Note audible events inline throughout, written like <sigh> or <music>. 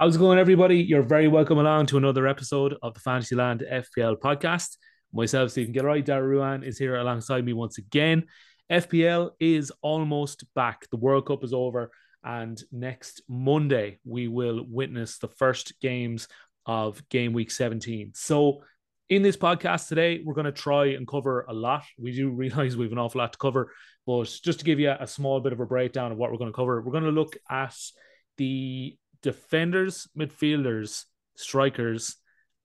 How's it going, everybody? You're very welcome along to another episode of the Fantasyland FPL podcast. Myself, Stephen Gilroy, Dara Ruan is here alongside me once again. FPL is almost back. The World Cup is over, and next Monday we will witness the first games of game week 17. So, in this podcast today, we're going to try and cover a lot. We do realize we have an awful lot to cover, but just to give you a small bit of a breakdown of what we're going to cover, we're going to look at the defenders, midfielders, strikers,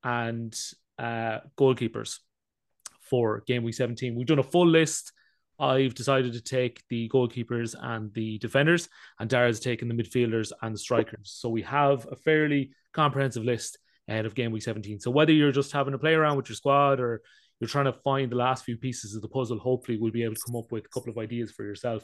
and uh, goalkeepers for game week 17. We've done a full list. I've decided to take the goalkeepers and the defenders, and Dara's taken the midfielders and the strikers. So we have a fairly comprehensive list ahead of game week 17. So whether you're just having to play around with your squad or you're trying to find the last few pieces of the puzzle, hopefully we'll be able to come up with a couple of ideas for yourself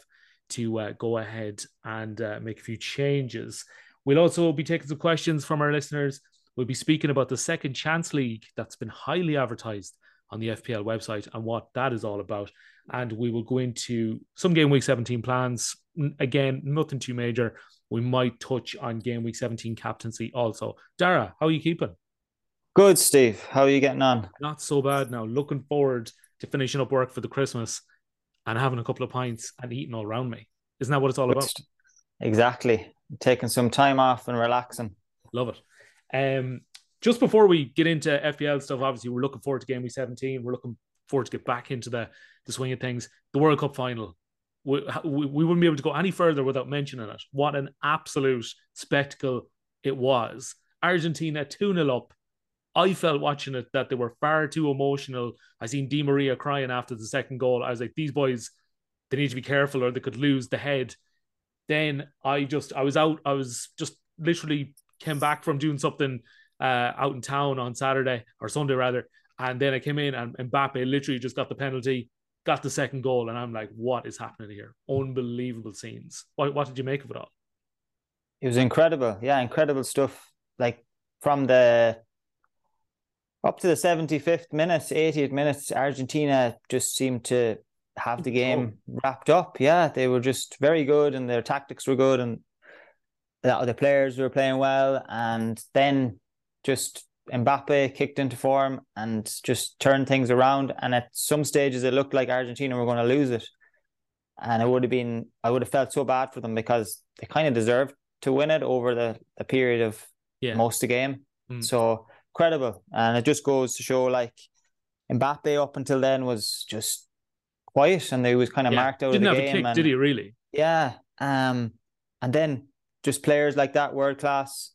to uh, go ahead and uh, make a few changes. We'll also be taking some questions from our listeners. We'll be speaking about the Second Chance League that's been highly advertised on the FPL website and what that is all about. And we will go into some game week 17 plans. Again, nothing too major. We might touch on game week 17 captaincy also. Dara, how are you keeping? Good, Steve. How are you getting on? Not so bad now. Looking forward to finishing up work for the Christmas and having a couple of pints and eating all around me. Isn't that what it's all about? Exactly taking some time off and relaxing. Love it. Um, just before we get into FPL stuff, obviously we're looking forward to game week 17. We're looking forward to get back into the, the swing of things. The World Cup final. We, we, wouldn't be able to go any further without mentioning it. What an absolute spectacle it was. Argentina 2 0 up. I felt watching it that they were far too emotional. I seen Di Maria crying after the second goal. I was like, these boys, they need to be careful or they could lose the head then I just I was out. I was just literally came back from doing something uh, out in town on Saturday or Sunday rather, and then I came in and Mbappe literally just got the penalty, got the second goal, and I'm like, what is happening here? Unbelievable scenes. What what did you make of it all? It was incredible. Yeah, incredible stuff. Like from the up to the 75th minute, 80th minutes, Argentina just seemed to have the game wrapped up. Yeah, they were just very good and their tactics were good and the players were playing well. And then just Mbappe kicked into form and just turned things around. And at some stages, it looked like Argentina were going to lose it. And it would have been, I would have felt so bad for them because they kind of deserved to win it over the, the period of yeah. most of the game. Mm. So credible. And it just goes to show like Mbappe up until then was just quiet and they was kind of yeah. marked out Didn't of the game. Kick, and, did he really? Yeah. Um, and then just players like that, world class,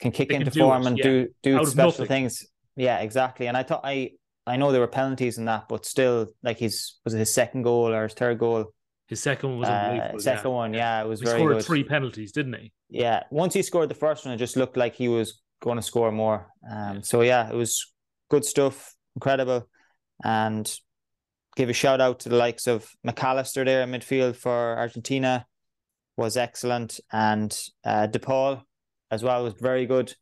can kick they into form it, and yeah. do do special things. Yeah, exactly. And I thought I I know there were penalties in that, but still, like his was it his second goal or his third goal? His second one was uh, second yeah. one, yeah, it was he very scored good. three penalties, didn't he? Yeah. Once he scored the first one, it just looked like he was going to score more. Um, so yeah, it was good stuff, incredible, and give a shout out to the likes of Mac Allister there in midfield for Argentina was excellent, and uh, De Paul as well was very good,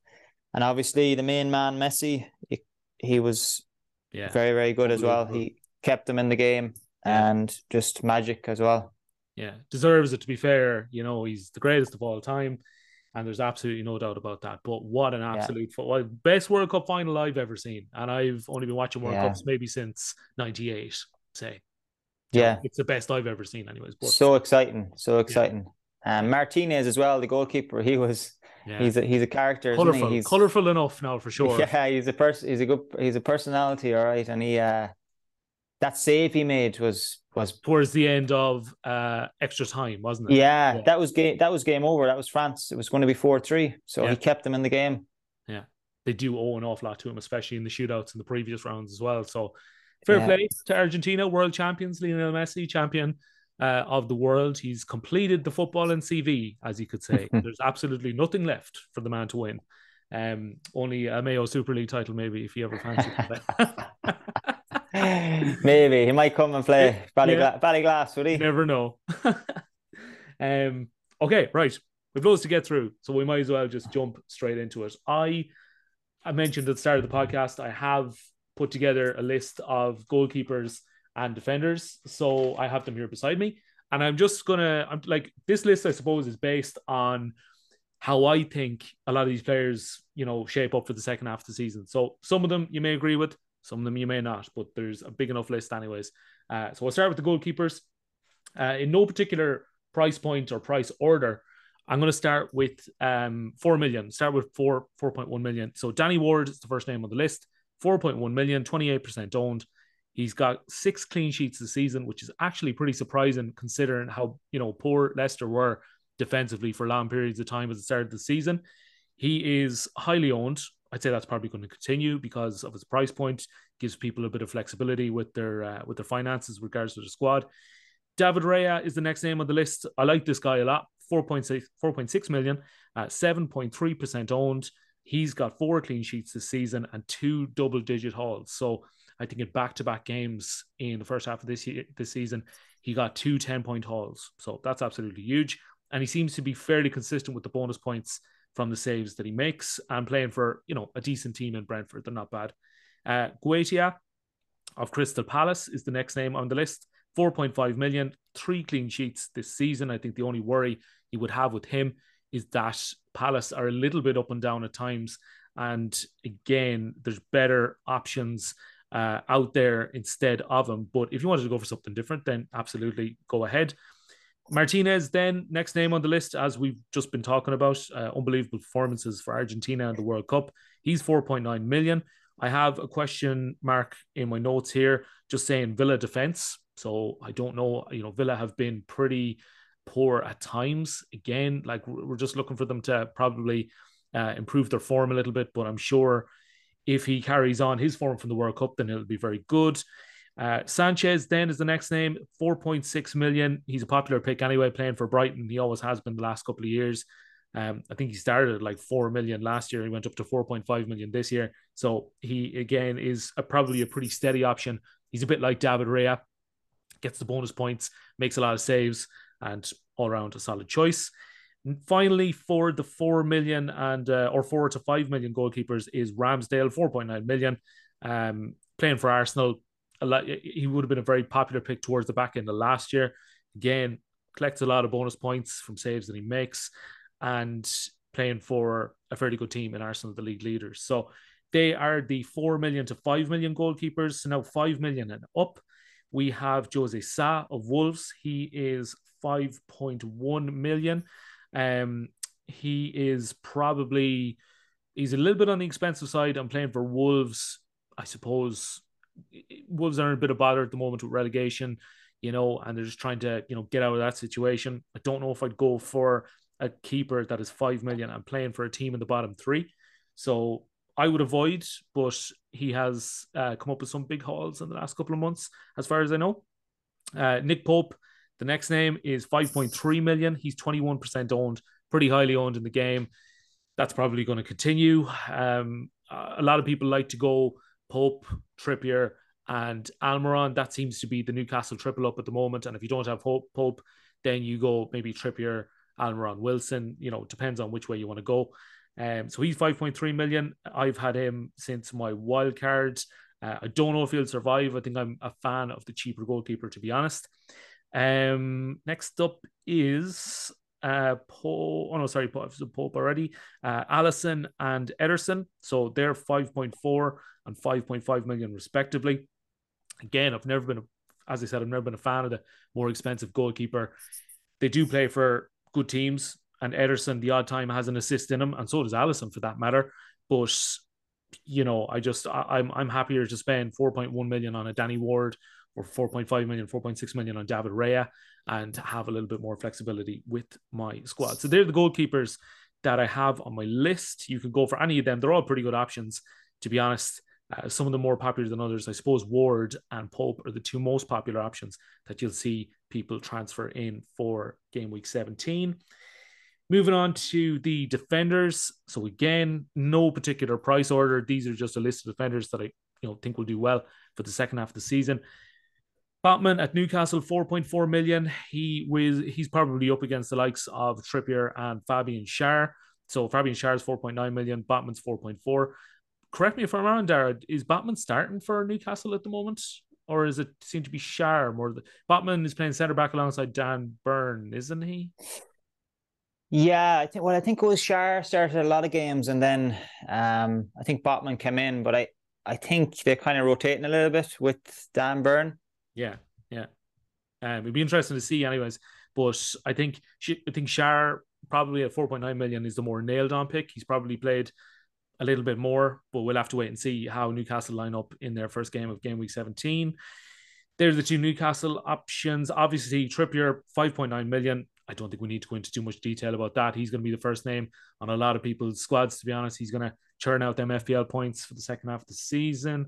and obviously the main man Messi, he, he was yeah very very good as well. He kept them in the game yeah. and just magic as well. Yeah, deserves it to be fair. You know, he's the greatest of all time and there's absolutely no doubt about that. But what an absolute yeah. best World Cup final I've ever seen, and I've only been watching World yeah. Cups maybe since '98 say. Yeah, it's the best I've ever seen, anyways. But, so exciting, so exciting. Yeah. Um, Martinez as well, the goalkeeper. He was. Yeah. He's a he's a character. Colorful, he's colorful enough now for sure. <laughs> Yeah, he's a person. He's a good. He's a personality, all right. And he, uh, that save he made was was towards the end of uh extra time, wasn't it? Yeah, yeah. that was game. That was game over. That was France. It was going to be four three. So yeah. he kept them in the game. Yeah, they do owe an awful lot to him, especially in the shootouts in the previous rounds as well. So Fair yeah. play to Argentina, world champions, Lionel Messi, champion uh, of the world. He's completed the footballing CV, as you could say. <laughs> There's absolutely nothing left for the man to win. Um, only a Mayo Super League title, maybe, if he ever fancies it. <laughs> <laughs> maybe he might come and play Ballygla- yeah. Glass, would he? Never know. um, okay, right. We've loads to get through, so we might as well just jump straight into it. I I mentioned at the start of the podcast, I have put together a list of goalkeepers and defenders. So I have them here beside me. And I'm just gonna I'm like this list, I suppose, is based on how I think a lot of these players, you know, shape up for the second half of the season. So some of them you may agree with, some of them you may not, but there's a big enough list anyways. Uh, so we'll start with the goalkeepers. Uh, in no particular price point or price order, I'm going to start with um, 4 million, start with 4, 4.1 million. So Danny Ward is the first name on the list, 4.1 million, 28% owned. He's got six clean sheets this season, which is actually pretty surprising considering how, you know, poor Leicester were defensively for long periods of time at the start of the season. He is highly owned. I'd say that's probably going to continue because of his price point. Gives people a bit of flexibility with their uh, with their finances, regards to the squad. David Raya is the next name on the list. I like this guy a lot. 4.6, 4.6 million, uh, 7.3% owned. He's got four clean sheets this season and two double digit hauls. So I think in back to back games in the first half of this year, this season, he got two 10 point hauls. So that's absolutely huge and he seems to be fairly consistent with the bonus points from the saves that he makes and playing for you know a decent team in Brentford. They're not bad. Uh, Guaita of Crystal Palace is the next name on the list. 4.5 million, three clean sheets this season. I think the only worry he would have with him is that Palace are a little bit up and down at times. And again, there's better options uh, out there instead of him. But if you wanted to go for something different, then absolutely go ahead. Martinez, then next name on the list, as we've just been talking about, uh, unbelievable performances for Argentina in the World Cup. He's 4.9 million. I have a question mark in my notes here, just saying Villa defense. So I don't know, you know, Villa have been pretty poor at times. Again, like we're just looking for them to probably uh, improve their form a little bit, but I'm sure if he carries on his form from the World Cup, then it'll be very good. Uh, Sanchez then is the next name, 4.6 million. He's a popular pick anyway, playing for Brighton. He always has been the last couple of years. Um, I think he started at like 4 million last year. He went up to 4.5 million this year. So he, again, is a, probably a pretty steady option. He's a bit like David Raya, gets the bonus points, makes a lot of saves, and all around a solid choice. And finally, for the 4 million and uh, or 4 to 5 million goalkeepers is Ramsdale, 4.9 million. Um, playing for Arsenal, lot, he would have been a very popular pick towards the back end of last year. Again, collects a lot of bonus points from saves that he makes and playing for a fairly good team in Arsenal, the league leaders. So they are the 4 million to 5 million goalkeepers. So now 5 million and up. We have Jose Sa of Wolves. He is 5.1 million. Um, he is probably he's a little bit on the expensive side. I'm playing for Wolves. I suppose Wolves are in a bit of bother at the moment with relegation, you know, and they're just trying to, you know, get out of that situation. I don't know if I'd go for a keeper that is five million and playing for a team in the bottom three. So I would avoid, but he has uh, come up with some big hauls in the last couple of months, as far as I know. Uh, Nick Pope, the next name is 5.3 million. He's 21% owned, pretty highly owned in the game. That's probably going to continue. Um, a lot of people like to go Pope, Trippier, and Almiron. That seems to be the Newcastle triple up at the moment. And if you don't have Pope, Pope then you go maybe Trippier, Almiron, Wilson. You know, depends on which way you want to go. Um, so he's 5.3 million. I've had him since my wild card. Uh, I don't know if he'll survive. I think I'm a fan of the cheaper goalkeeper, to be honest. Um, next up is uh Pope. Oh no, sorry, Pope, Pope already. Uh, Alisson and Ederson. So they're 5.4 and 5.5 million respectively. Again, I've never been, a, as I said, I've never been a fan of the more expensive goalkeeper. They do play for good teams, and Ederson the odd time has an assist in him, and so does Alisson for that matter. But you know, I just I, I'm I'm happier to spend 4.1 million on a Danny Ward or 4.5 million, 4.6 million on David Raya and have a little bit more flexibility with my squad. So they're the goalkeepers that I have on my list. You can go for any of them. They're all pretty good options, to be honest. Uh, some of them more popular than others. I suppose Ward and Pope are the two most popular options that you'll see people transfer in for game week 17. Moving on to the defenders. So again, no particular price order. These are just a list of defenders that I you know think will do well for the second half of the season. Botman at Newcastle, 4.4 million. He was he's probably up against the likes of Trippier and Fabian Schär. So Fabian Schär is 4.9 million, Botman's 4.4. Correct me if I'm wrong, Dara. Is Botman starting for Newcastle at the moment? Or is it seem to be Schär more the Botman is playing centre back alongside Dan Burn, isn't he? Yeah, I think well, I think it was Schär started a lot of games, and then um, I think Botman came in, but I I think they're kind of rotating a little bit with Dan Burn. Yeah, yeah. Um, it'd be interesting to see, anyways. But I think I think Schär probably at 4.9 million is the more nailed on pick. He's probably played a little bit more, but we'll have to wait and see how Newcastle line up in their first game of game week 17. There's the two Newcastle options. Obviously, Trippier, 5.9 million. I don't think we need to go into too much detail about that. He's going to be the first name on a lot of people's squads, to be honest. He's going to churn out them FPL points for the second half of the season.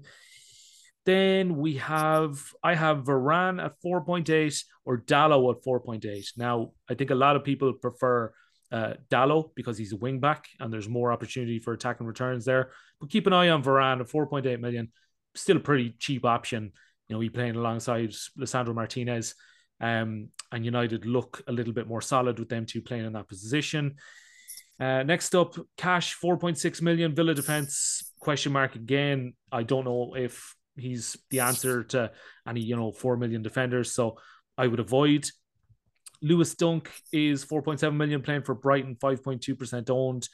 Then we have, I have Varane at 4.8 or Dalot at 4.8. Now, I think a lot of people prefer uh, Dalot because he's a wing back and there's more opportunity for attacking returns there. But keep an eye on Varane at 4.8 million, still a pretty cheap option. You know, he playing alongside Lisandro Martinez. Um, and United look a little bit more solid with them two playing in that position. Uh, next up, Cash 4.6 million Villa defense question mark again. I don't know if he's the answer to any you know four million defenders, so I would avoid. Lewis Dunk is 4.7 million playing for Brighton, 5.2% owned.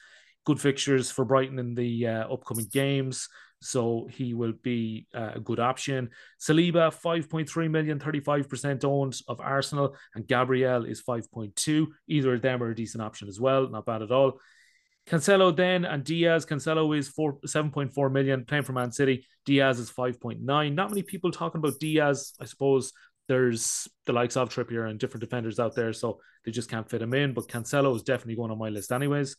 Good fixtures for Brighton in the uh, upcoming games so he will be uh, a good option. Saliba, 5.3 million, 35% owned of Arsenal, and Gabriel is 5.2. Either of them are a decent option as well, not bad at all. Cancelo then and Diaz. Cancelo is four, 7.4 million playing for Man City. Diaz is 5.9. Not many people talking about Diaz. I suppose there's the likes of Trippier and different defenders out there, so they just can't fit him in. But Cancelo is definitely going on my list, anyways.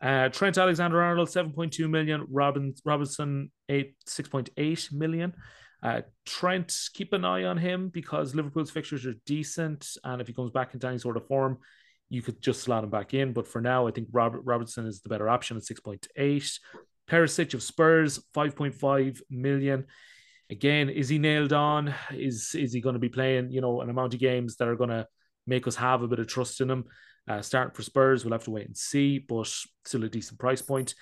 Uh, Trent Alexander Arnold, 7.2 million. Robin, Robinson, 8, 6.8 million. Uh, Trent, keep an eye on him because Liverpool's fixtures are decent. And if he comes back into any sort of form, you could just slot him back in. But for now, I think Robert Robertson is the better option at 6.8. Perisic of Spurs, 5.5 million. Again, is he nailed on? Is is he going to be playing, you know, an amount of games that are going to make us have a bit of trust in him? Uh, starting for Spurs, we'll have to wait and see, but still a decent price point.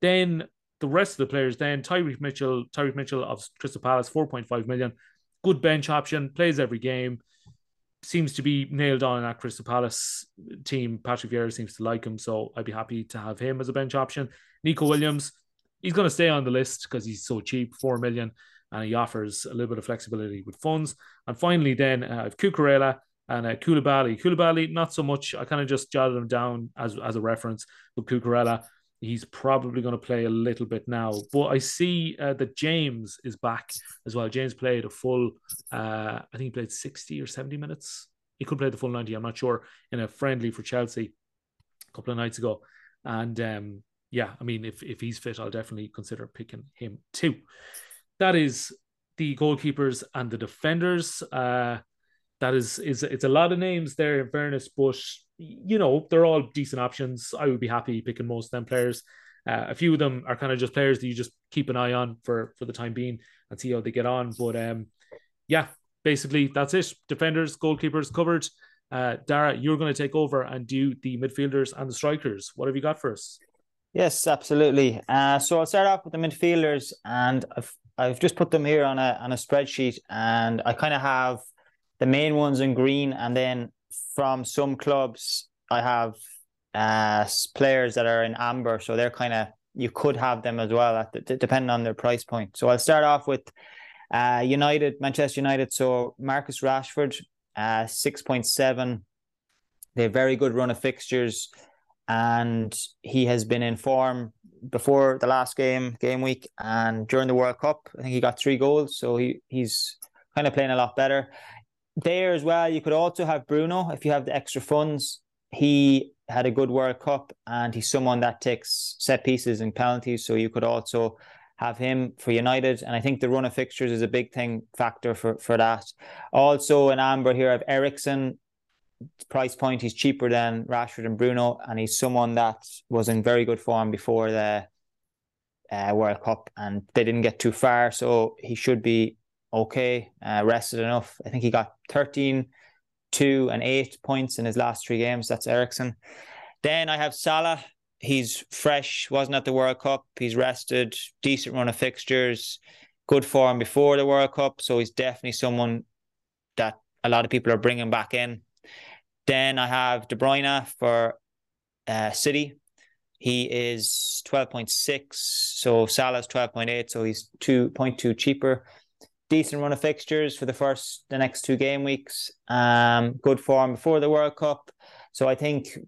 Then the rest of the players, then Tyrick Mitchell, Tyrick Mitchell of Crystal Palace, 4.5 million. Good bench option, plays every game, seems to be nailed on in that Crystal Palace team. Patrick Vieira seems to like him, so I'd be happy to have him as a bench option. Neco Williams, he's going to stay on the list because he's so cheap, 4 million, and he offers a little bit of flexibility with funds. And finally, then uh, I've Cucurella and uh, Koulibaly. Koulibaly, not so much. I kind of just jotted him down as, as a reference. But Cucurella, he's probably going to play a little bit now. But I see uh, that James is back as well. James played a full, uh, I think he played 60 or 70 minutes. He could play the full 90, I'm not sure, in a friendly for Chelsea a couple of nights ago. And um, yeah, I mean, if, if he's fit, I'll definitely consider picking him too. That is the goalkeepers and the defenders. Uh, that is is it's a lot of names there in fairness, but you know they're all decent options. I would be happy picking most of them players. Uh, a few of them are kind of just players that you just keep an eye on for for the time being and see how they get on. But um, yeah, basically that's it. Defenders, goalkeepers covered. Uh, Dara, you're going to take over and do the midfielders and the strikers. What have you got for us? Yes, absolutely. Uh, so I'll start off with the midfielders, and I've I've just put them here on a on a spreadsheet, and I kind of have the main ones in green, and then from some clubs I have uh players that are in amber, so they're kind of you could have them as well at the, depending on their price point. So I'll start off with uh United, Manchester United. So Marcus Rashford, uh six point seven. They have very good run of fixtures, and he has been in form before the last game, game week, and during the World Cup. I think he got three goals, so he he's kind of playing a lot better there as well, you could also have Bruno if you have the extra funds. He had a good World Cup and he's someone that takes set pieces and penalties. So you could also have him for United. And I think the run of fixtures is a big thing factor for, for that. Also, in amber here of Eriksen. Price point, he's cheaper than Rashford and Bruno, and he's someone that was in very good form before the uh, World Cup, and they didn't get too far, so he should be okay, uh, rested enough. I think he got 13, 2, and 8 points in his last three games. That's Eriksen. Then I have Salah. He's fresh, wasn't at the World Cup. He's rested, decent run of fixtures, good form before the World Cup. So he's definitely someone that a lot of people are bringing back in. Then I have De Bruyne for uh, City. He is 12.6, so Salah's 12.8, so he's 2.2 cheaper. Decent run of fixtures for the first, the next two game weeks. Um, good form before the World Cup. So I think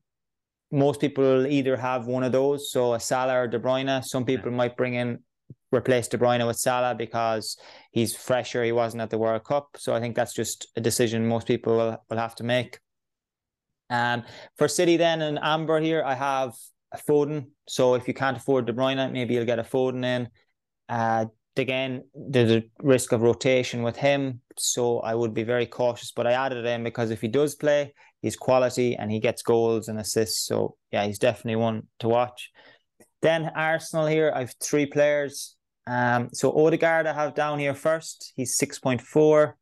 most people will either have one of those, so a Salah or De Bruyne. Some people might bring in replace De Bruyne with Salah because he's fresher. He wasn't at the World Cup, so I think that's just a decision most people will, will have to make. Um, for City then and Amber here, I have a Foden. So if you can't afford De Bruyne, maybe you'll get a Foden in. Uh, again, there's a risk of rotation with him, so I would be very cautious. But I added him because if he does play, he's quality and he gets goals and assists. So yeah, he's definitely one to watch. Then Arsenal here, I have three players. Um, so Odegaard I have down here first. He's six point four.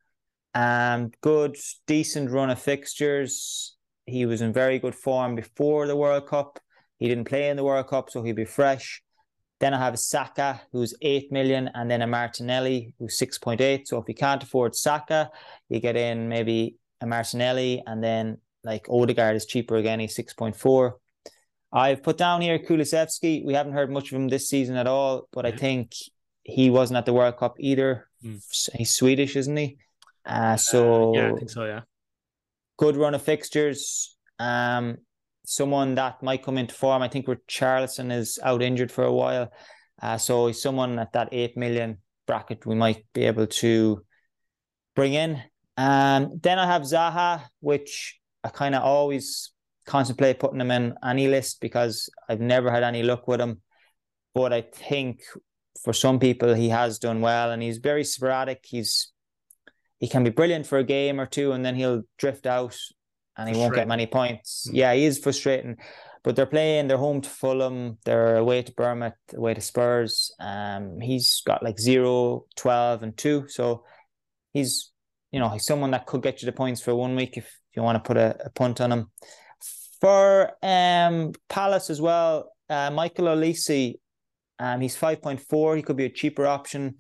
Um, good, decent run of fixtures. He was in very good form before the World Cup. He didn't play in the World Cup, so he'll be fresh. Then I have Saka, who's 8 million, and then a Martinelli, who's 6.8. So if you can't afford Saka, you get in maybe a Martinelli, and then like Odegaard is cheaper again, he's 6.4. I've put down here Kulusevski. We haven't heard much of him this season at all, but I think he wasn't at the World Cup either. Mm. He's Swedish, isn't he? Uh, so uh, yeah, I think so. Yeah, good run of fixtures. Um, someone that might come into form. I think Richarlison is out injured for a while. Uh, so he's someone at that 8 million bracket we might be able to bring in. Um, then I have Zaha, which I kind of always contemplate putting him in any list because I've never had any luck with him. But I think for some people he has done well and he's very sporadic. He's he can be brilliant for a game or two and then he'll drift out and he won't get many points. Mm. Yeah, he is frustrating. But they're playing, they're home to Fulham, they're away to Bournemouth, away to Spurs. Um, he's got like 0, 12, and 2. So he's, you know, he's someone that could get you the points for one week if, if you want to put a, a punt on him. For um Palace as well, uh, Michael Olise, um, he's 5.4. He could be a cheaper option.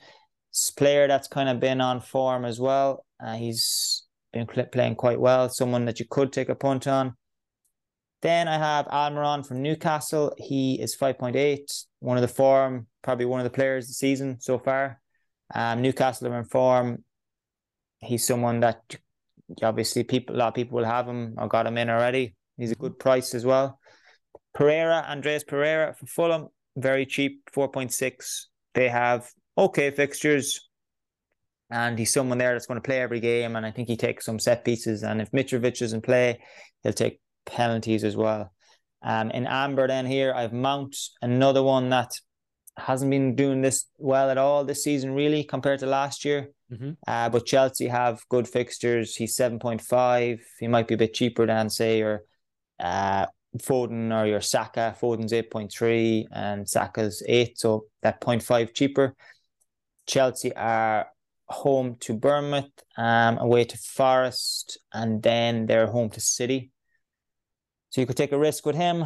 player that's kind of been on form as well. Uh, he's been playing quite well, someone that you could take a punt on. Then I have Almiron from Newcastle. He is 5.8, one of the form, probably one of the players of the season so far. Um, Newcastle are in form. He's someone that obviously people a lot of people will have him or got him in already. He's a good price as well. Pereira, Andreas Pereira for Fulham, very cheap, 4.6. They have okay fixtures and he's someone there that's going to play every game. And I think he takes some set pieces. And if Mitrovic doesn't play, he'll take penalties as well. Um, in Amber, then here I've Mount, another one that hasn't been doing this well at all this season, really, compared to last year. Mm-hmm. Uh, but Chelsea have good fixtures. He's seven point five. He might be a bit cheaper than say your uh, Foden or your Saka. Foden's eight point three and Saka's eight, so that 0.5 cheaper. Chelsea are home to Bournemouth, um, away to Forest, and then they're home to City. So you could take a risk with him.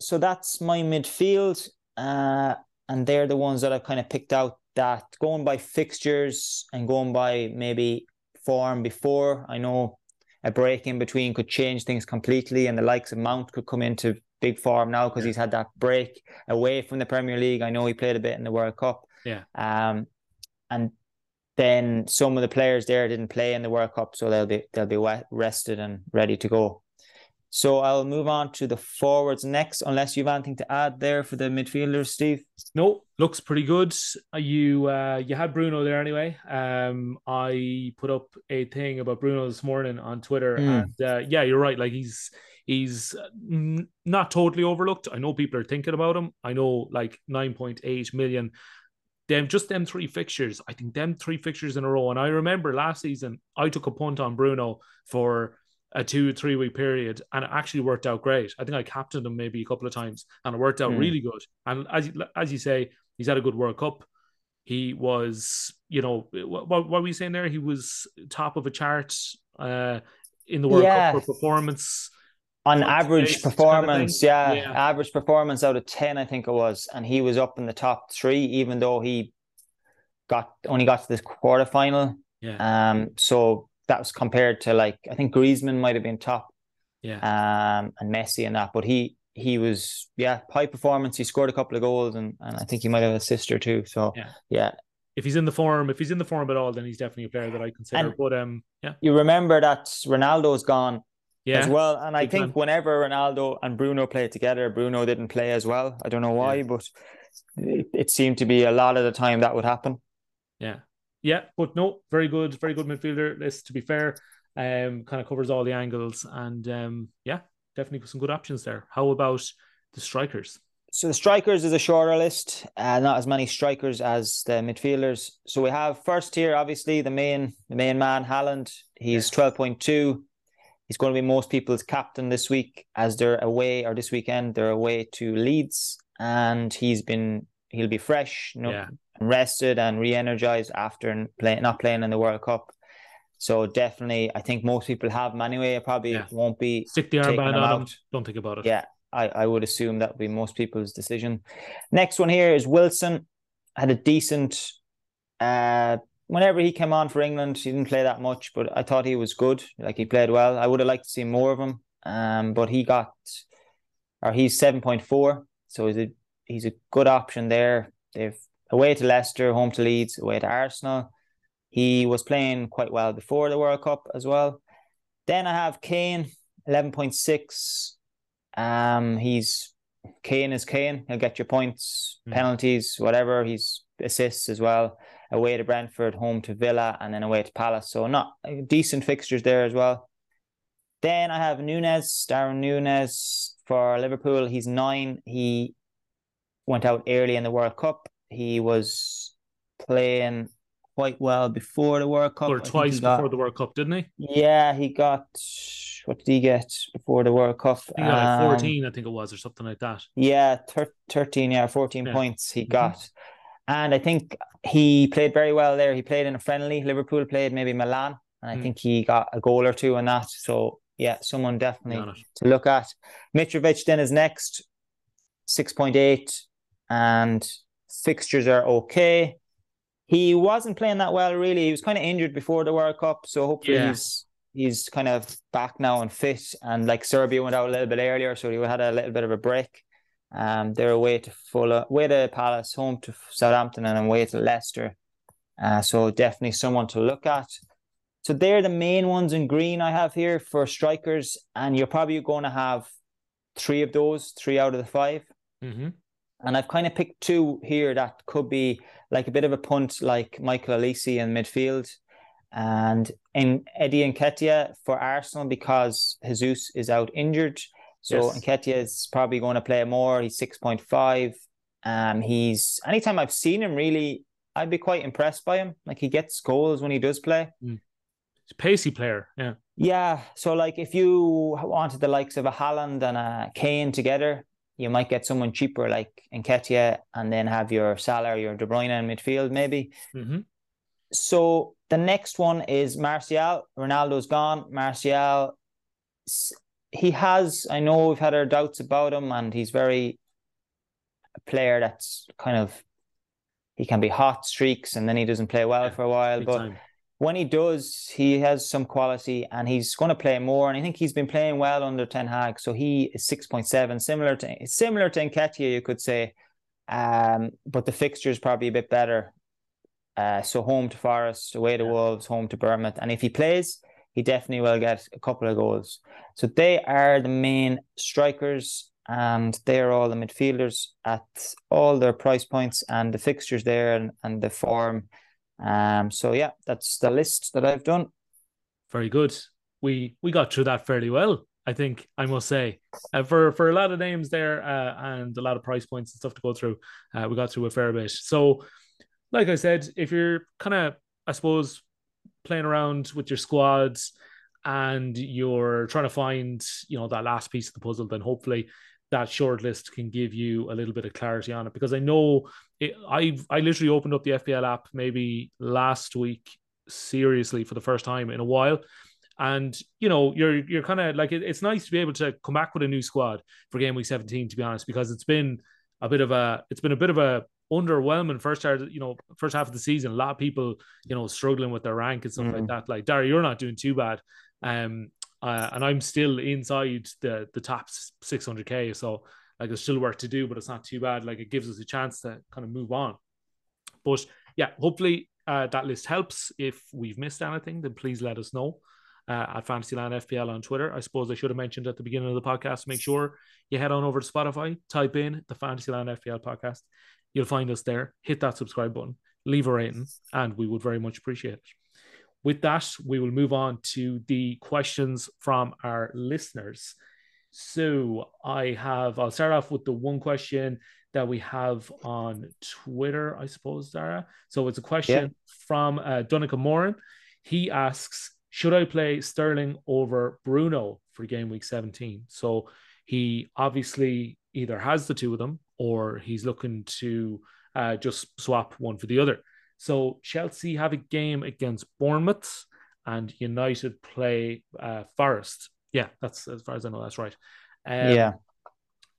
So that's my midfield. Uh, and they're the ones that I've kind of picked out that going by fixtures and going by maybe form before. I know a break in between could change things completely, and the likes of Mount could come into big form now because he's had that break away from the Premier League. I know he played a bit in the World Cup. Yeah. Um, and then some of the players there didn't play in the World Cup, so they'll be they'll be rested and ready to go. So I'll move on to the forwards next, unless you have anything to add there for the midfielders, Steve. No, looks pretty good. You uh, you had Bruno there anyway. Um, I put up a thing about Bruno this morning on Twitter, mm. and uh, yeah, you're right. Like he's he's not totally overlooked. I know people are thinking about him. I know like 9.8 million them just them three fixtures. I think them three fixtures in a row. And I remember last season I took a punt on Bruno for a two three week period, and it actually worked out great. I think I captained him maybe a couple of times, and it worked out mm. really good. And as as you say, he's had a good World Cup. He was, you know, what, what were we saying there? He was top of a chart uh, in the World. Cup for performance on average performance, kind of yeah, yeah, average performance out of ten, I think it was, and he was up in the top three, even though he got only got to this quarterfinal. Yeah. Um. So that was compared to like I think Griezmann might have been top. Yeah. Um. And Messi and that, but he he was yeah high performance. He scored a couple of goals, and, and I think he might have a sister too. So Yeah. yeah. If he's in the form, if he's in the form at all, then he's definitely a player that I consider. And- but um, yeah, You remember that Ronaldo's gone yeah, as well, and I think whenever Ronaldo and Bruno played together, Bruno didn't play as well. I don't know why, but it, it seemed to be a lot of the time that would happen. yeah, yeah. But no, very good, very good midfielder list. To be fair, um, kind of covers all the angles, and um, yeah, definitely some good options there. How about the strikers? So the strikers is a shorter list, uh, not as many strikers as the midfielders. So we have first here, obviously the main the main man, Haaland. He's twelve point two. He's going to be most people's captain this week as they're away or this weekend they're away to Leeds, and he's been he'll be fresh, you know, Yeah, rested and re-energized after playing not playing in the World Cup. So definitely, I think most people have him anyway. It probably Yeah. won't be stick the armband on him. Don't think about it. yeah, I, I would assume that would be most people's decision. Next one here is Wilson. Had a decent uh whenever he came on for England, he didn't play that much, but I thought he was good. Like he played well. I would have liked to see more of him. Um, but he got or he's seven point four. So he's a he's a good option there. They've away to Leicester, home to Leeds, away to Arsenal. He was playing quite well before the World Cup as well. Then I have Kane, eleven point six. Um, he's Kane is Kane. He'll get your points, Mm. penalties, whatever. He's assists as well. Away to Brentford, home to Villa, and then away to Palace. So not decent fixtures there as well. Then I have Nunez, Darwin Nunez for Liverpool. He's nine. He went out early in the World Cup. He was playing quite well before the World Cup. Or twice got- before the World Cup, didn't he? yeah, he got what did he get before the World Cup? He got like Um, 14, I think it was, or something like that. yeah, thir- 13, yeah, 14 Yeah. points he Mhm. got. And I think he played very well there. He played in a friendly. Liverpool played maybe Milan, and I Mm. think he got a goal or two in that. So, yeah, someone definitely to look at. Mitrovic then is next, 6.8, and fixtures are okay. He wasn't playing that well, really. He was kind of injured before the World Cup, so hopefully Yeah. he's he's kind of back now and fit. And like Serbia went out a little bit earlier, so he had a little bit of a break. Um, they're away to Fulham, away to Palace, home to Southampton, and away to Leicester. Uh, so definitely someone to look at. So they're the main ones in green I have here for strikers, and you're probably going to have three of those, three out of the five. hmm And I've kind of picked two here that could be like a bit of a punt, like Michael Olise in midfield, and in Eddie Nketiah for Arsenal because Jesus is out injured. So Yes. Nketiah is probably going to play more. He's six point five. Um, he's anytime I've seen him, really, I'd be quite impressed by him. Like he gets goals when he does play. He's a pacey player. Yeah. Yeah, so like if you wanted the likes of a Haaland and a Kane together, you might get someone cheaper like Nketiah and then have your Salah or your De Bruyne in midfield maybe. hmm So the next one is Martial. Ronaldo's gone. Martial, he has, I know we've had our doubts about him and he's very a player that's kind of, he can be hot streaks and then he doesn't play well Yeah, for a while. But time. when he does, he has some quality and he's going to play more. And I think he's been playing well under Ten Hag. So he is 6.7, similar to similar to Nketiah, you could say. Um, but the fixture is probably a bit better. Uh, so home to Forest, away to Yeah. Wolves, home to Bournemouth. And if he plays, he definitely will get a couple of goals. So they are the main strikers and they're all the midfielders at all their price points and the fixtures there and, and the form. Um, so yeah, that's the list that I've done. Very good. We we got through that fairly well. I think I must say, uh, for for a lot of names there uh, and a lot of price points and stuff to go through, uh, we got through a fair bit. So, like I said, if you're kind of, I suppose, playing around with your squads and you're trying to find, you know, that last piece of the puzzle, then hopefully that short list can give you a little bit of clarity on it. Because I know I I literally opened up the FPL app maybe last week seriously for the first time in a while and you know you're you're kind of like it, it's nice to be able to come back with a new squad for game week 17 to be honest because it's been a bit of a it's been a bit of a underwhelming first start you know first half of the season a lot of people you know struggling with their rank and stuff like Mhm. that like Darry you're not doing too bad um uh, and I'm still inside the the top 600k. So like there's still work to do, but it's not too bad. Like it gives us a chance to kind of move on. But yeah, hopefully uh, that list helps. If we've missed anything, then please let us know uh, at Fantasyland FPL on Twitter. I suppose I should have mentioned at the beginning of the podcast. Make sure you head on over to Spotify, type in the Fantasyland FPL podcast. You'll find us there. Hit that subscribe button, leave a rating, and we would very much appreciate it. With that, we will move on to the questions from our listeners. So I have, I'll start off with the one question that we have on Twitter, I suppose, Dara. So it's a question yeah. from uh, Donica Moran. He asks, should I play Sterling over Bruno for game week 17? So he obviously either has the two of them or he's looking to uh, just swap one for the other. So Chelsea have a game against Bournemouth and United play uh, Forest. Yeah, that's as far as I know, that's right. Um, yeah.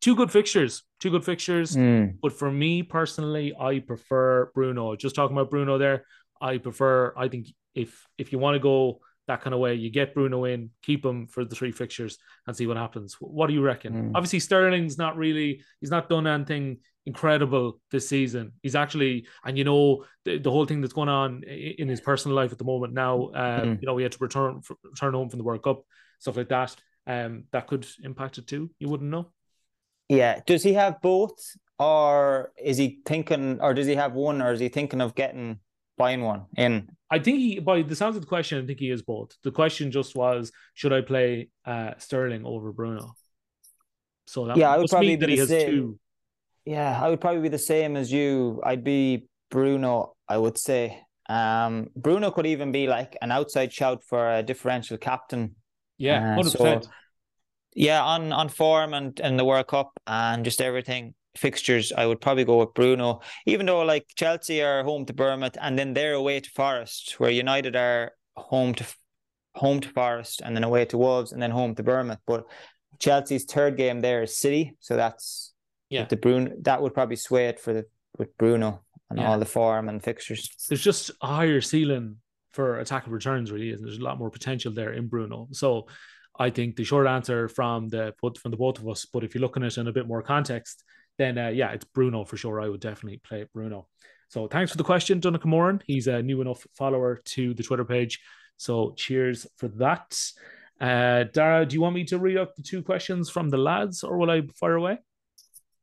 Two good fixtures, two good fixtures. Mm. But for me personally, I prefer Bruno. Just talking about Bruno there, I prefer. I think if if you want to go that kind of way. You get Bruno in, keep him for the three fixtures, and see what happens. What do you reckon? Mm. Obviously, Sterling's not really, he's not done anything incredible this season. He's actually, and you know, the, the whole thing that's going on in his personal life at the moment now, um, mm. you know, he had to return return home from the World Cup, stuff like that. Um, that could impact it too. You wouldn't know. Yeah. Does he have both, or is he thinking, or does he have one, or is he thinking of getting buying one in? I think he, by the sounds of the question, I think he is both. The question just was, should I play uh, Sterling over Bruno? So that yeah, I would probably that he has same. two. Yeah, I would probably be the same as you. I'd be Bruno. I would say. Um, Bruno could even be like an outside shout for a differential captain. Yeah, uh, so, yeah, on on form and and the World Cup and just everything fixtures, I would probably go with Bruno. Even though like Chelsea are home to Bournemouth and then they're away to Forest, where United are home to home to Forest and then away to Wolves and then home to Bournemouth. But Chelsea's third game there is City, so that's yeah. The Bruno that would probably sway it for the with Bruno and yeah. all the form and fixtures. There's just a higher ceiling for attack of returns, really, and there's a lot more potential there in Bruno. So I think the short answer from the from the both of us, but if you're looking at it in a bit more context, then uh, yeah, it's Bruno for sure. I would definitely play Bruno. So thanks for the question, Donica Moran. He's a new enough follower to the Twitter page. So cheers for that. Uh, Dara, do you want me to read out the two questions from the lads, or will I fire away?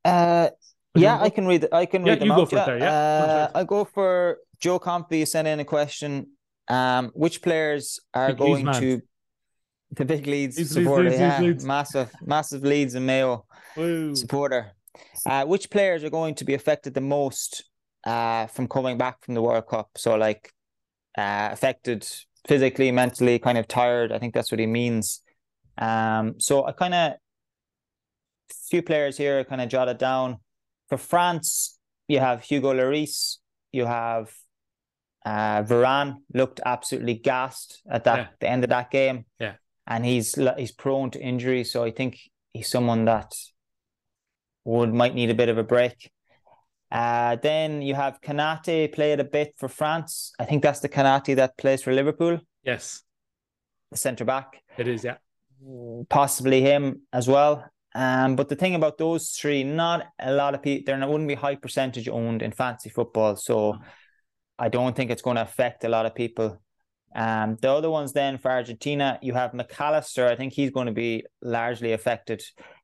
Uh, yeah, I can read. I can yeah, read them you out. go for yeah. it there. Yeah, uh, I go for Joe Compy sent in a question. Um, which players are big going to the big Leeds, supporter? Yeah, Leeds. massive, massive Leeds and Mayo Woo. supporter. Uh, which players are going to be affected the most uh, from coming back from the World Cup? So, like, uh, affected physically, mentally, kind of tired. I think that's what he means. Um, so I kind of few players here kind of jotted down. For France, you have Hugo Lloris, you have uh, Varane looked absolutely gassed at that yeah. the end of that game. Yeah, and he's he's prone to injury, so I think he's someone that would might need a bit of a break. Uh, then you have Konaté played a bit for France. I think that's the Konaté that plays for Liverpool. Yes, the centre back. It is, yeah. Possibly him as well. Um, but the thing about those three, not a lot of people, there wouldn't be high percentage owned in fancy football. So I don't think it's going to affect a lot of people. Um, the other ones then for Argentina, you have Mac Allister. I think he's going to be largely affected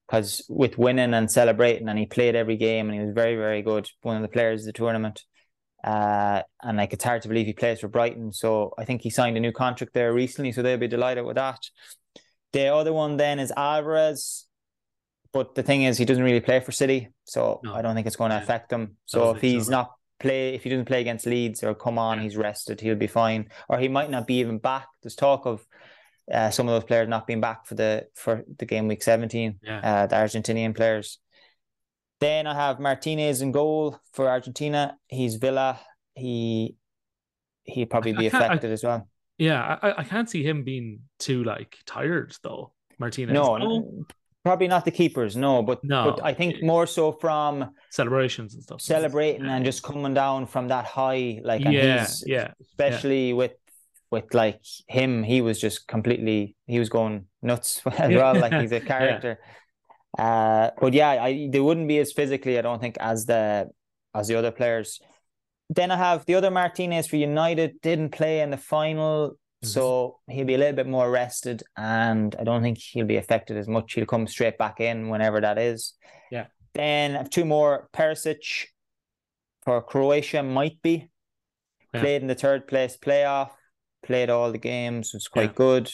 because with winning and celebrating, and he played every game and he was very, very good. One of the players of the tournament. Uh, and like it's hard to believe he plays for Brighton. So I think he signed a new contract there recently. So they'll be delighted with that. The other one then is Alvarez. But the thing is, he doesn't really play for City, so no. I don't think it's going to affect him. So if he's not play, if he doesn't play against Leeds or come on, yeah. he's rested, he'll be fine, or he might not be even back. There's talk of uh, some of those players not being back for the for the game week 17, yeah. uh, the Argentinian players. Then I have Martinez in goal for Argentina. He's Villa. He he probably be affected I, as well. Yeah, I, I can't see him being too like tired though. Martinez. No, no, probably not the keepers. No, but no, but I think more so from celebrations and stuff. Celebrating yeah. and just coming down from that high, like yeah, yeah, especially yeah. with with like him, he was just completely he was going nuts <laughs> as well. Like he's a <laughs> character. Yeah. Uh, but yeah, I they wouldn't be as physically, I don't think, as the as the other players. Then I have the other Martinez for United didn't play in the final, mm-hmm. so he'll be a little bit more rested, and I don't think he'll be affected as much. He'll come straight back in whenever that is. Yeah. Then I have two more Perisic for Croatia might be yeah. played in the third place playoff, played all the games, was quite yeah. good.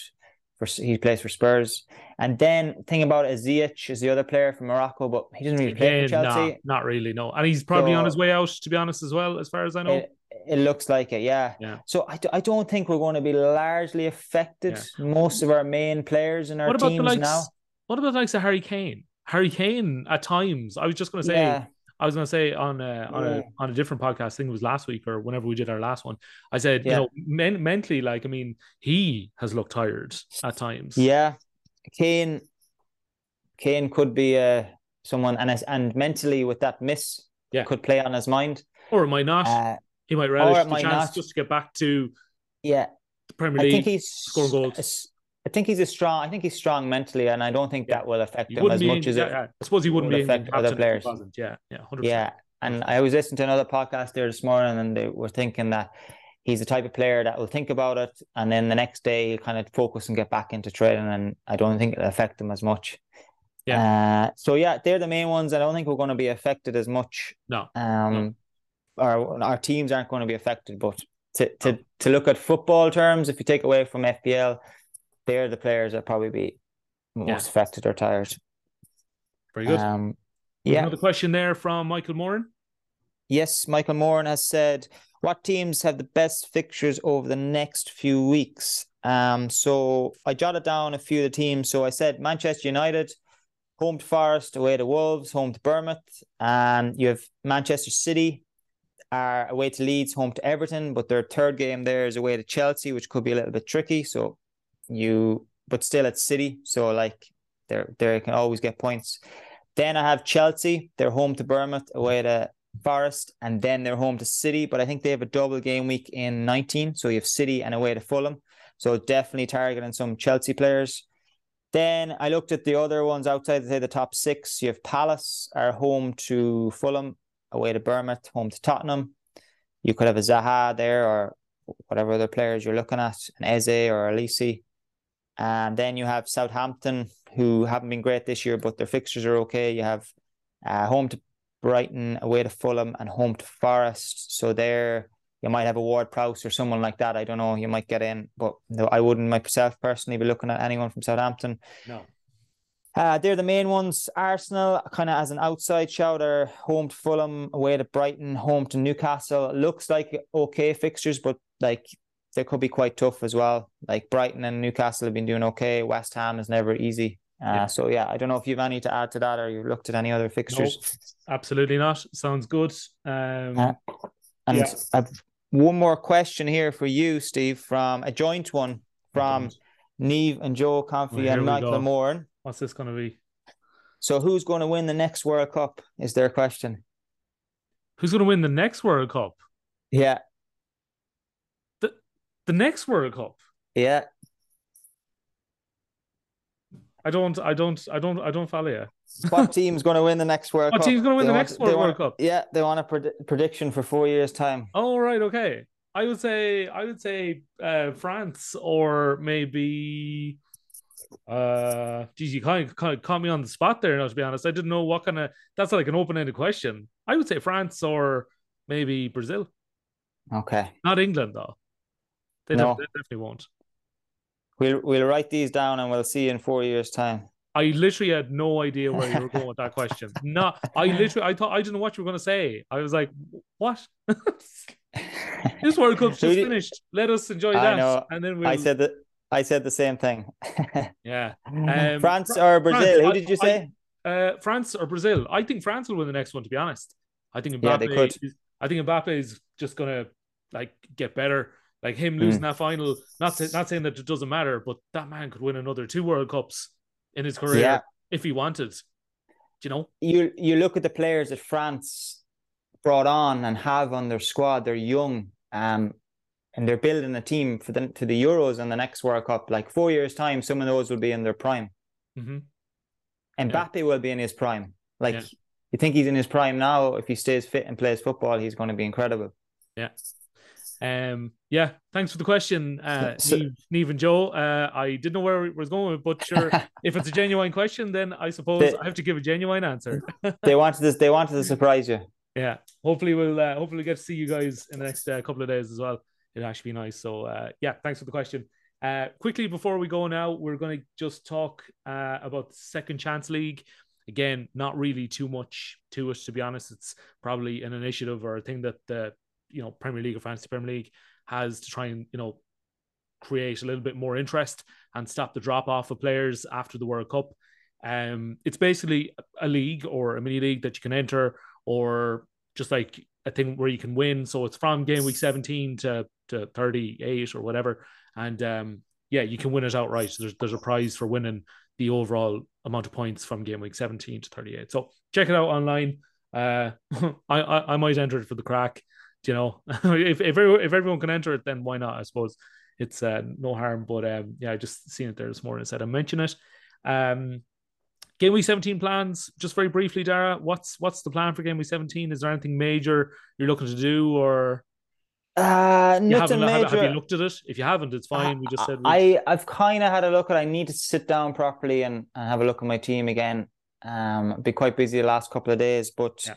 For he plays for Spurs, and then thing about it, Ziyech is the other player from Morocco, but he doesn't really play for Chelsea. Nah, not really, no. And he's probably so, on his way out, to be honest, as well, as far as I know. It, it looks like it, yeah. yeah. So I, I don't think we're going to be largely affected. Yeah. Most of our main players in our what teams likes, now. What about the likes of Harry Kane? Harry Kane at times. I was just going to say yeah. I was going to say on a, on a on a different podcast. I think it was last week or whenever we did our last one. I said, yeah. you know, men- mentally, like I mean, he has looked tired at times. Yeah, Kane, Kane could be uh, someone, and and mentally with that miss, yeah. could play on his mind, or it might not. Uh, he might relish the chance not. just to get back to yeah the Premier League. I think he's scoring goals. I think he's a strong. I think he's strong mentally, and I don't think yeah. that will affect him as much as yeah, it. I suppose he wouldn't be affect other players. Yeah, yeah, 100%. yeah. And I was listening to another podcast there this morning, and they were thinking that he's the type of player that will think about it, and then the next day he'll kind of focus and get back into training. And I don't think it'll affect him as much. Yeah. Uh, so yeah, they're the main ones. I don't think we're going to be affected as much. No. Um, no. Our our teams aren't going to be affected, but to to to look at football terms, if you take away from FPL they're the players that probably be most yeah. affected or tired. Very good. Um, yeah. Another question there from Michael Moran. Yes, Michael Moran has said, "What teams have the best fixtures over the next few weeks?" Um, so I jotted down a few of the teams. So I said Manchester United, home to Forest, away to Wolves, home to Bournemouth, and you have Manchester City, are away to Leeds, home to Everton, but their third game there is away to Chelsea, which could be a little bit tricky. So you but still at City, so like they they can always get points. Then I have Chelsea. They're home to Bournemouth, away to Forest, and then they're home to City. But I think they have a double game week in 19. So you have City and away to Fulham. So definitely targeting some Chelsea players. Then I looked at the other ones outside, say the top six. You have Palace are home to Fulham, away to Bournemouth, home to Tottenham. You could have a Zaha there or whatever other players you're looking at, an Eze or Olise. And then you have Southampton, who haven't been great this year, but their fixtures are okay. You have uh, home to Brighton, away to Fulham, and home to Forest. So there, you might have a Ward Prowse or someone like that. I don't know. You might get in, but no, I wouldn't myself personally be looking at anyone from Southampton. No. Uh, they're the main ones. Arsenal, kind of as an outside shout, are home to Fulham, away to Brighton, home to Newcastle. Looks like okay fixtures, but like they could be quite tough as well. Like Brighton and Newcastle have been doing okay. West Ham is never easy. Uh, yeah. So yeah, I don't know if you've any to add to that or you've looked at any other fixtures. Absolutely not. Sounds good. Um, uh, and yeah. I've one more question here for you, Steve, from a joint one from Neve and Joe Confi well, and Michael Moore. What's this going to be? So who's going to win the next World Cup? Is their question. Who's going to win the next World Cup? Yeah, the next World Cup. Yeah. I don't, I don't, I don't, I don't follow you. what team's going to win the next World what Cup? What team's going to win they the want, next World, want, Cup? Yeah, they want a pred- prediction for four years' time. Oh right, okay. I would say, I would say uh, France or maybe. Uh, geez, you kind of, kind of caught me on the spot there. Now, to be honest, I didn't know what kind of. That's like an open-ended question. I would say France or maybe Brazil. Okay. Not England though. They, no. they definitely won't. We'll we'll write these down and we'll see in four years' time. I literally had no idea where you were going with that <laughs> question. No, I literally I thought I didn't know what you were going to say. I was like, what? <laughs> this World Cup's just finished. Let us enjoy that. I know. And then we I said that I said the same thing. <laughs> yeah. Um, France or Brazil? France, Who did you say? I, uh, France or Brazil? I think France will win the next one. To be honest, I think Mbappe. Yeah, they could. I think Mbappe is just gonna like get better. Like him losing mm. that final, not not saying that it doesn't matter, but that man could win another two World Cups in his career yeah. if he wanted. Do you know? You you look at the players that France brought on and have on their squad. They're young. Um, and they're building a team for the to the Euros and the next World Cup. Like four years time, some of those will be in their prime. Mm-hmm. And Yeah. Mbappe will be in his prime. Like Yeah. you think he's in his prime now. If he stays fit and plays football, he's going to be incredible. Um, yeah, thanks for the question, uh, <laughs> So- Neve, Neve and Joe. Uh, I didn't know where it was going, but sure, <laughs> if it's a genuine question, then I suppose The- I have to give a genuine answer. <laughs> they wanted this. They wanted to surprise you. yeah, hopefully we'll uh, hopefully get to see you guys in the next uh, couple of days as well. It'd actually be nice. So uh, yeah, thanks for the question. Uh, quickly before we go now, we're going to just talk uh, about the Second Chance League. Again, not really too much to it, to be honest. It's probably an initiative or a thing that the you know Premier League or Fantasy Premier League has to try and you know create a little bit more interest and stop the drop off of players after the World Cup. Um, it's basically a league or a mini league that you can enter, or just like a thing where you can win. So it's from game week 17 to, to 38 or whatever. And um, yeah, you can win it outright. So there's, there's a prize for winning the overall amount of points from game week 17 to 38. So check it out online. Uh, <laughs> I, I, I might enter it for the crack. You know, <laughs> if, if, everyone, if everyone can enter it, then why not? I suppose it's uh, no harm. But um, yeah, I just seen it there this morning. Said I mention it. Um, game week 17 plans. Just very briefly, Dara. What's what's the plan for game week 17? Is there anything major you're looking to do, or Uh, nothing have, major. have you looked at it? If you haven't, it's fine. We just said we- I I've kind of had a look at. I need to sit down properly and, and have a look at my team again. Um, I've been quite busy the last couple of days, but Yeah.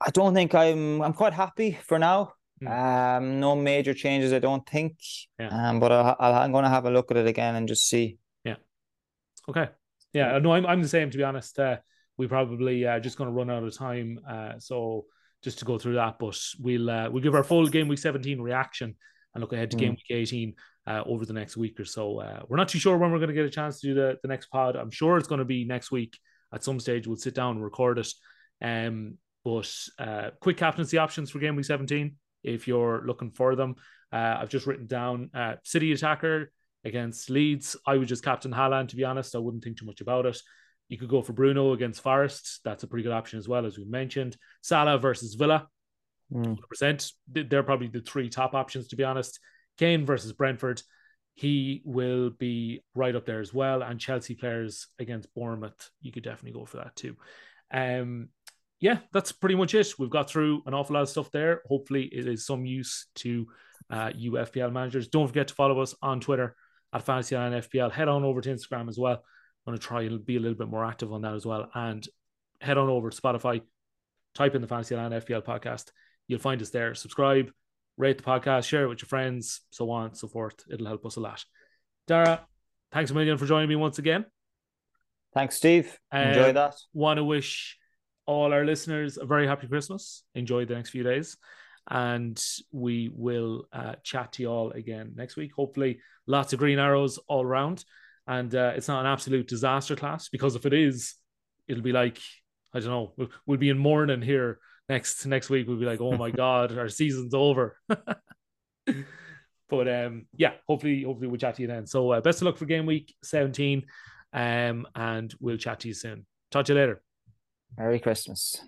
I don't think I'm. I'm quite happy for now. Hmm. Um, no major changes, I don't think. Yeah. Um, but I'll, I'm going to have a look at it again and just see. Yeah. Okay. Yeah, no, I'm I'm the same to be honest. Uh, we probably uh, just going to run out of time. Uh, so just to go through that, but we'll uh, we'll give our full game week 17 reaction and look ahead to game Mm. week 18 uh, over the next week or so. Uh, we're not too sure when we're going to get a chance to do the, the next pod. I'm sure it's going to be next week at some stage. We'll sit down and record it. Um, but uh, quick captaincy options for game week 17 if you're looking for them. Uh, I've just written down uh, City attacker against Leeds. I would just captain Haaland, to be honest. I wouldn't think too much about it. You could go for Bruno against Forest. That's a pretty good option as well, as we mentioned. Salah versus Villa, Mm. 100%. They're probably the three top options, to be honest. Kane versus Brentford. He will be right up there as well. And Chelsea players against Bournemouth. You could definitely go for that too. Um, yeah, that's pretty much it. We've got through an awful lot of stuff there. Hopefully, it is some use to uh, you FPL managers. Don't forget to follow us on Twitter at Fantasy Fantasyland FPL. Head on over to Instagram as well. I'm going to try and be a little bit more active on that as well. And head on over to Spotify, type in the Fantasy Fantasyland FPL podcast. You'll find us there. Subscribe, rate the podcast, share it with your friends, so on and so forth. It'll help us a lot. Dara, thanks a million for joining me once again. Thanks, Steve. Enjoy Um, that. Want to wish all our listeners a very happy Christmas. Enjoy the next few days. And we will uh, chat to you all again next week. Hopefully, lots of green arrows all around. And uh, it's not an absolute disaster class because if it is, it'll be like, I don't know, we'll, we'll be in mourning here next next week. We'll be like, oh my <laughs> God, our season's over. <laughs> but um, yeah, hopefully, hopefully we'll chat to you then. So uh, best of luck for game week 17. Um, and we'll chat to you soon. Talk to you later. Merry Christmas.